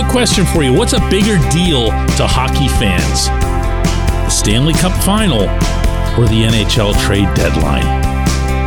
quick question for you. What's a bigger deal to hockey fans? The Stanley Cup final or the NHL trade deadline?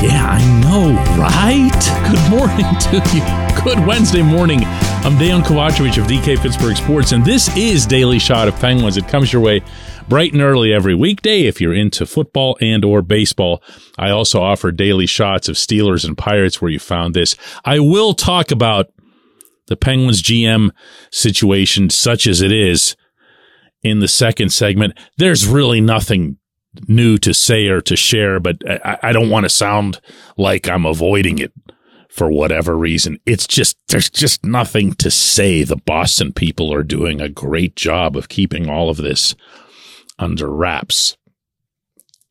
Yeah, I know, right? Good morning to you. Good Wednesday morning. I'm Dejan Kovacevic of DK Pittsburgh Sports, and this is Daily Shot of Penguins. It comes your way bright and early every weekday if you're into football and or baseball. I also offer daily shots of Steelers and Pirates where you found this. I will talk about the Penguins GM situation, such as it is, in the second segment. There's really nothing new to say or to share, but I, I don't want to sound like I'm avoiding it for whatever reason. It's just, there's just nothing to say. The Boston people are doing a great job of keeping all of this under wraps.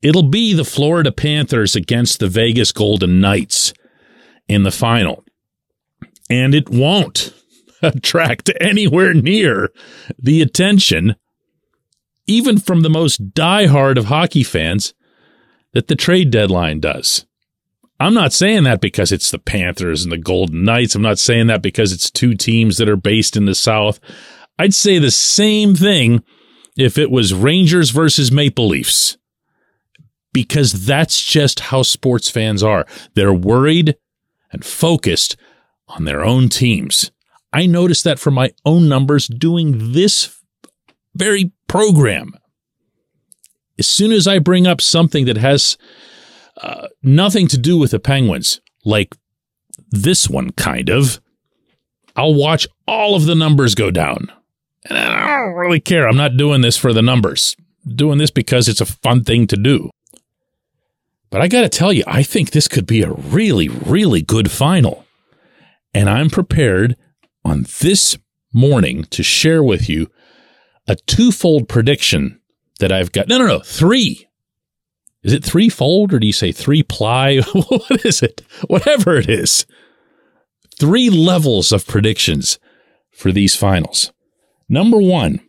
It'll be the Florida Panthers against the Vegas Golden Knights in the final and it won't attract anywhere near the attention, even from the most diehard of hockey fans, that the trade deadline does. I'm not saying that because it's the Panthers and the Golden Knights. I'm not saying that because it's two teams that are based in the South. I'd say the same thing if it was Rangers versus Maple Leafs, because that's just how sports fans are. They're worried and focused on their own teams. I noticed that from my own numbers doing this very program. As soon as I bring up something that has uh, nothing to do with the Penguins, like this one kind of, I'll watch all of the numbers go down. And I don't really care. I'm not doing this for the numbers. Doing this because it's a fun thing to do. But I got to tell you, I think this could be a really, really good final. And I'm prepared on this morning to share with you a twofold prediction that I've got. No, no, no, three. Is it threefold or do you say three ply? what is it? Whatever it is. Three levels of predictions for these finals. Number one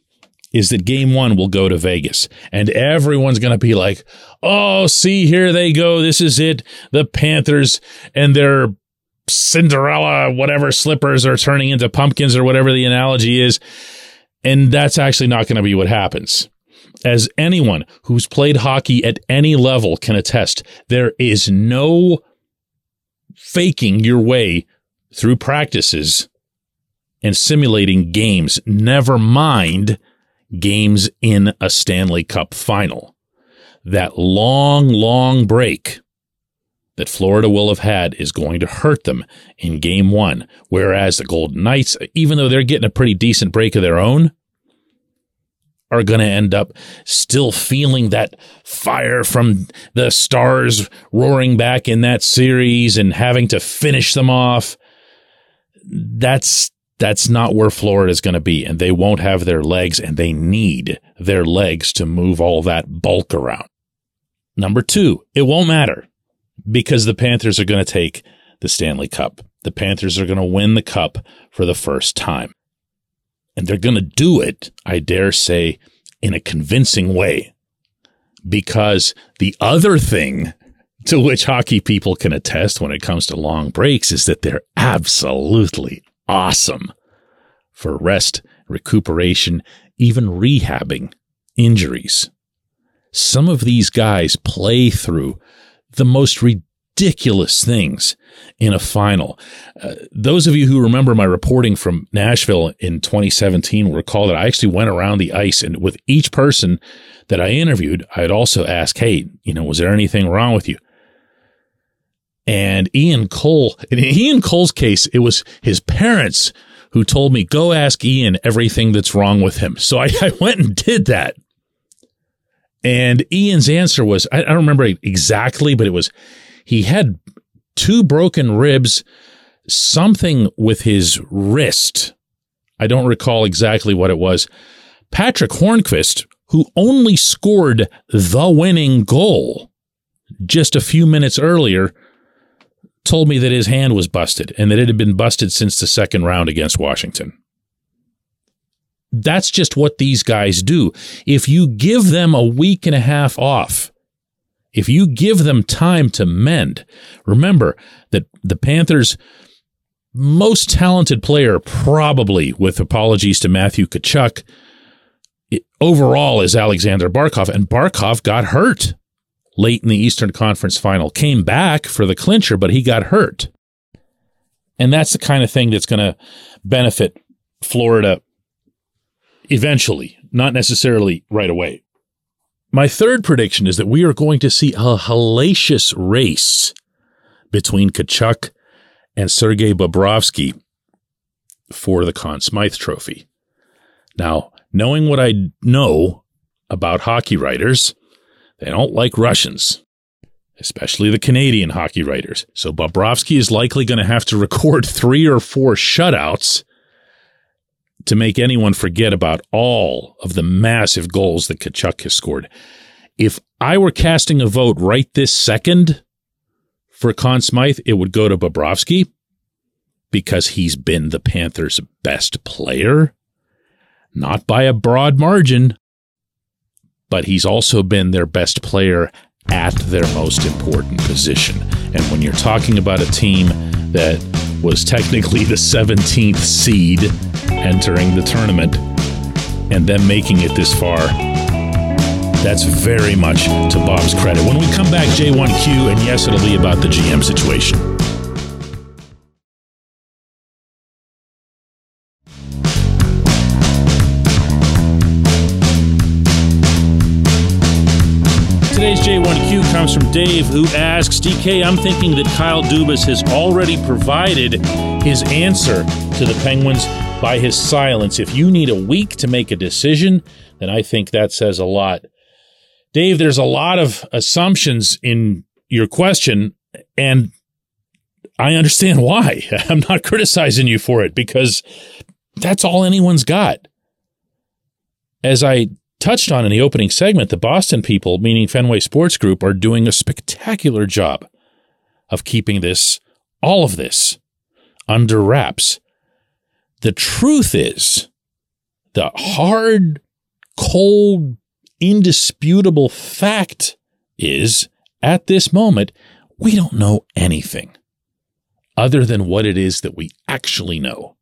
is that game one will go to Vegas and everyone's going to be like, Oh, see, here they go. This is it. The Panthers and their Cinderella, whatever slippers are turning into pumpkins or whatever the analogy is. And that's actually not going to be what happens. As anyone who's played hockey at any level can attest, there is no faking your way through practices and simulating games, never mind games in a Stanley Cup final. That long, long break that Florida will have had is going to hurt them in game one. Whereas the Golden Knights, even though they're getting a pretty decent break of their own, are going to end up still feeling that fire from the stars roaring back in that series and having to finish them off. That's that's not where Florida is going to be, and they won't have their legs, and they need their legs to move all that bulk around. Number two, it won't matter because the Panthers are going to take the Stanley Cup. The Panthers are going to win the cup for the first time. And they're going to do it, I dare say, in a convincing way. Because the other thing to which hockey people can attest when it comes to long breaks is that they're absolutely awesome for rest, recuperation, even rehabbing injuries. Some of these guys play through the most ridiculous things in a final. Uh, those of you who remember my reporting from Nashville in 2017 will recall that I actually went around the ice and with each person that I interviewed, I'd also ask, Hey, you know, was there anything wrong with you? And Ian Cole, in Ian Cole's case, it was his parents who told me, go ask Ian everything that's wrong with him. So I, I went and did that. And Ian's answer was I, don't remember exactly, but it was he had two broken ribs, something with his wrist. I don't recall exactly what it was. Patric Hornqvist, who only scored the winning goal just a few minutes earlier, told me that his hand was busted and that it had been busted since the second round against Washington. That's just what these guys do. If you give them a week and a half off, if you give them time to mend, remember that the Panthers most talented player, probably with apologies to Matthew Tkachuk, overall is Aleksander Barkov. And Barkov got hurt late in the Eastern Conference final, came back for the clincher, but he got hurt. And that's the kind of thing that's going to benefit Florida eventually, not necessarily right away. My third prediction is that we are going to see a hellacious race between Tkachuk and Sergei Bobrovsky for the Conn Smythe Trophy. Now, knowing what I know about hockey writers, they don't like Russians, especially the Canadian hockey writers. So Bobrovsky is likely going to have to record three or four shutouts to make anyone forget about all of the massive goals that Tkachuk has scored. If I were casting a vote right this second for Conn Smythe, it would go to Bobrovsky because he's been the Panthers' best player, not by a broad margin, but he's also been their best player at their most important position. And when you're talking about a team that was technically the 17th seed entering the tournament and then making it this far, that's very much to Bob's credit. When we come back, J1Q, and yes, it'll be about the GM situation. Today's J1Q comes from Dave, who asks DK, I'm thinking that Kyle Dubas has already provided his answer to the Penguins by his silence. If you need a week to make a decision, then I think that says a lot. Dave, there's a lot of assumptions in your question, and I understand why. I'm not criticizing you for it because that's all anyone's got. As I touched on in the opening segment, the Boston people, meaning Fenway Sports Group, are doing a spectacular job of keeping this, all of this, under wraps. The truth is, the hard, cold, indisputable fact is, at this moment, we don't know anything other than what it is that we actually know.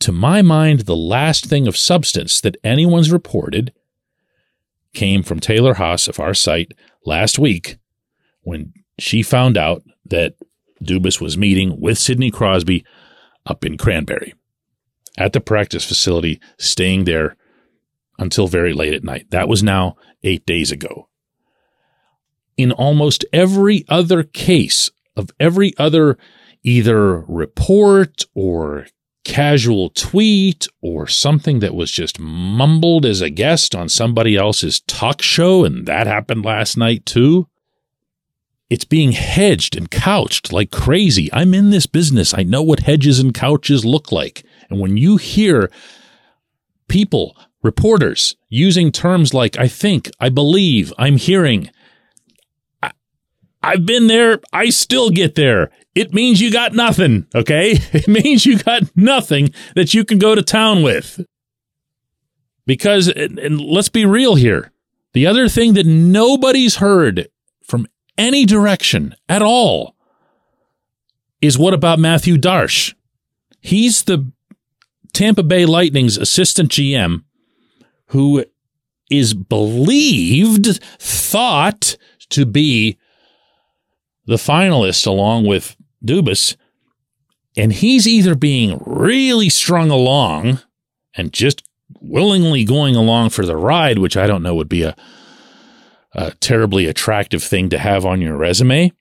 To my mind, the last thing of substance that anyone's reported came from Taylor Haase of our site last week when she found out that Dubas was meeting with Sidney Crosby up in Cranberry at the practice facility, staying there until very late at night. That was now eight days ago. In almost every other case of every other either report or casual tweet or something that was just mumbled as a guest on somebody else's talk show, and that happened last night too. It's being hedged and couched like crazy. I'm in this business. I know what hedges and couches look like. And when you hear people, reporters, using terms like I think, I believe, I'm hearing, I've been there. I still get there it means you got nothing, okay? It means you got nothing that you can go to town with. Because, and let's be real here, the other thing that nobody's heard from any direction at all is what about Mathieu Darche? He's the Tampa Bay Lightning's assistant GM who is believed, thought to be the finalist along with Dubas, and he's either being really strung along and just willingly going along for the ride, which I don't know would be a, a terribly attractive thing to have on your resume,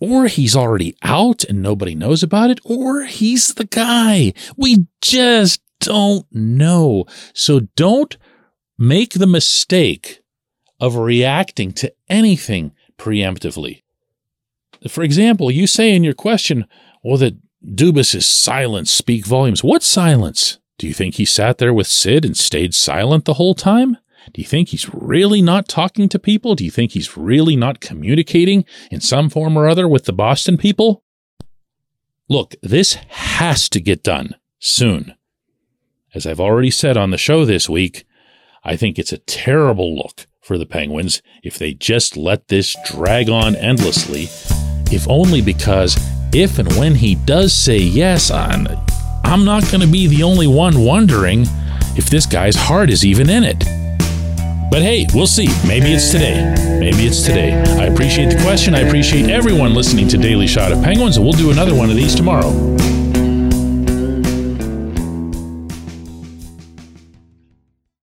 or he's already out and nobody knows about it, or he's the guy. We just don't know. So don't make the mistake of reacting to anything preemptively. For example, you say in your question, well, that Dubas's silence speak volumes. What silence? Do you think he sat there with Sid and stayed silent the whole time? Do you think he's really not talking to people? Do you think he's really not communicating in some form or other with the Boston people? Look, this has to get done soon. As I've already said on the show this week, I think it's a terrible look for the Penguins if they just let this drag on endlessly if only because if and when he does say yes, I'm, I'm not going to be the only one wondering if this guy's heart is even in it. But hey, we'll see. Maybe it's today. Maybe it's today. I appreciate the question. I appreciate everyone listening to Daily Shot of Penguins, and we'll do another one of these tomorrow.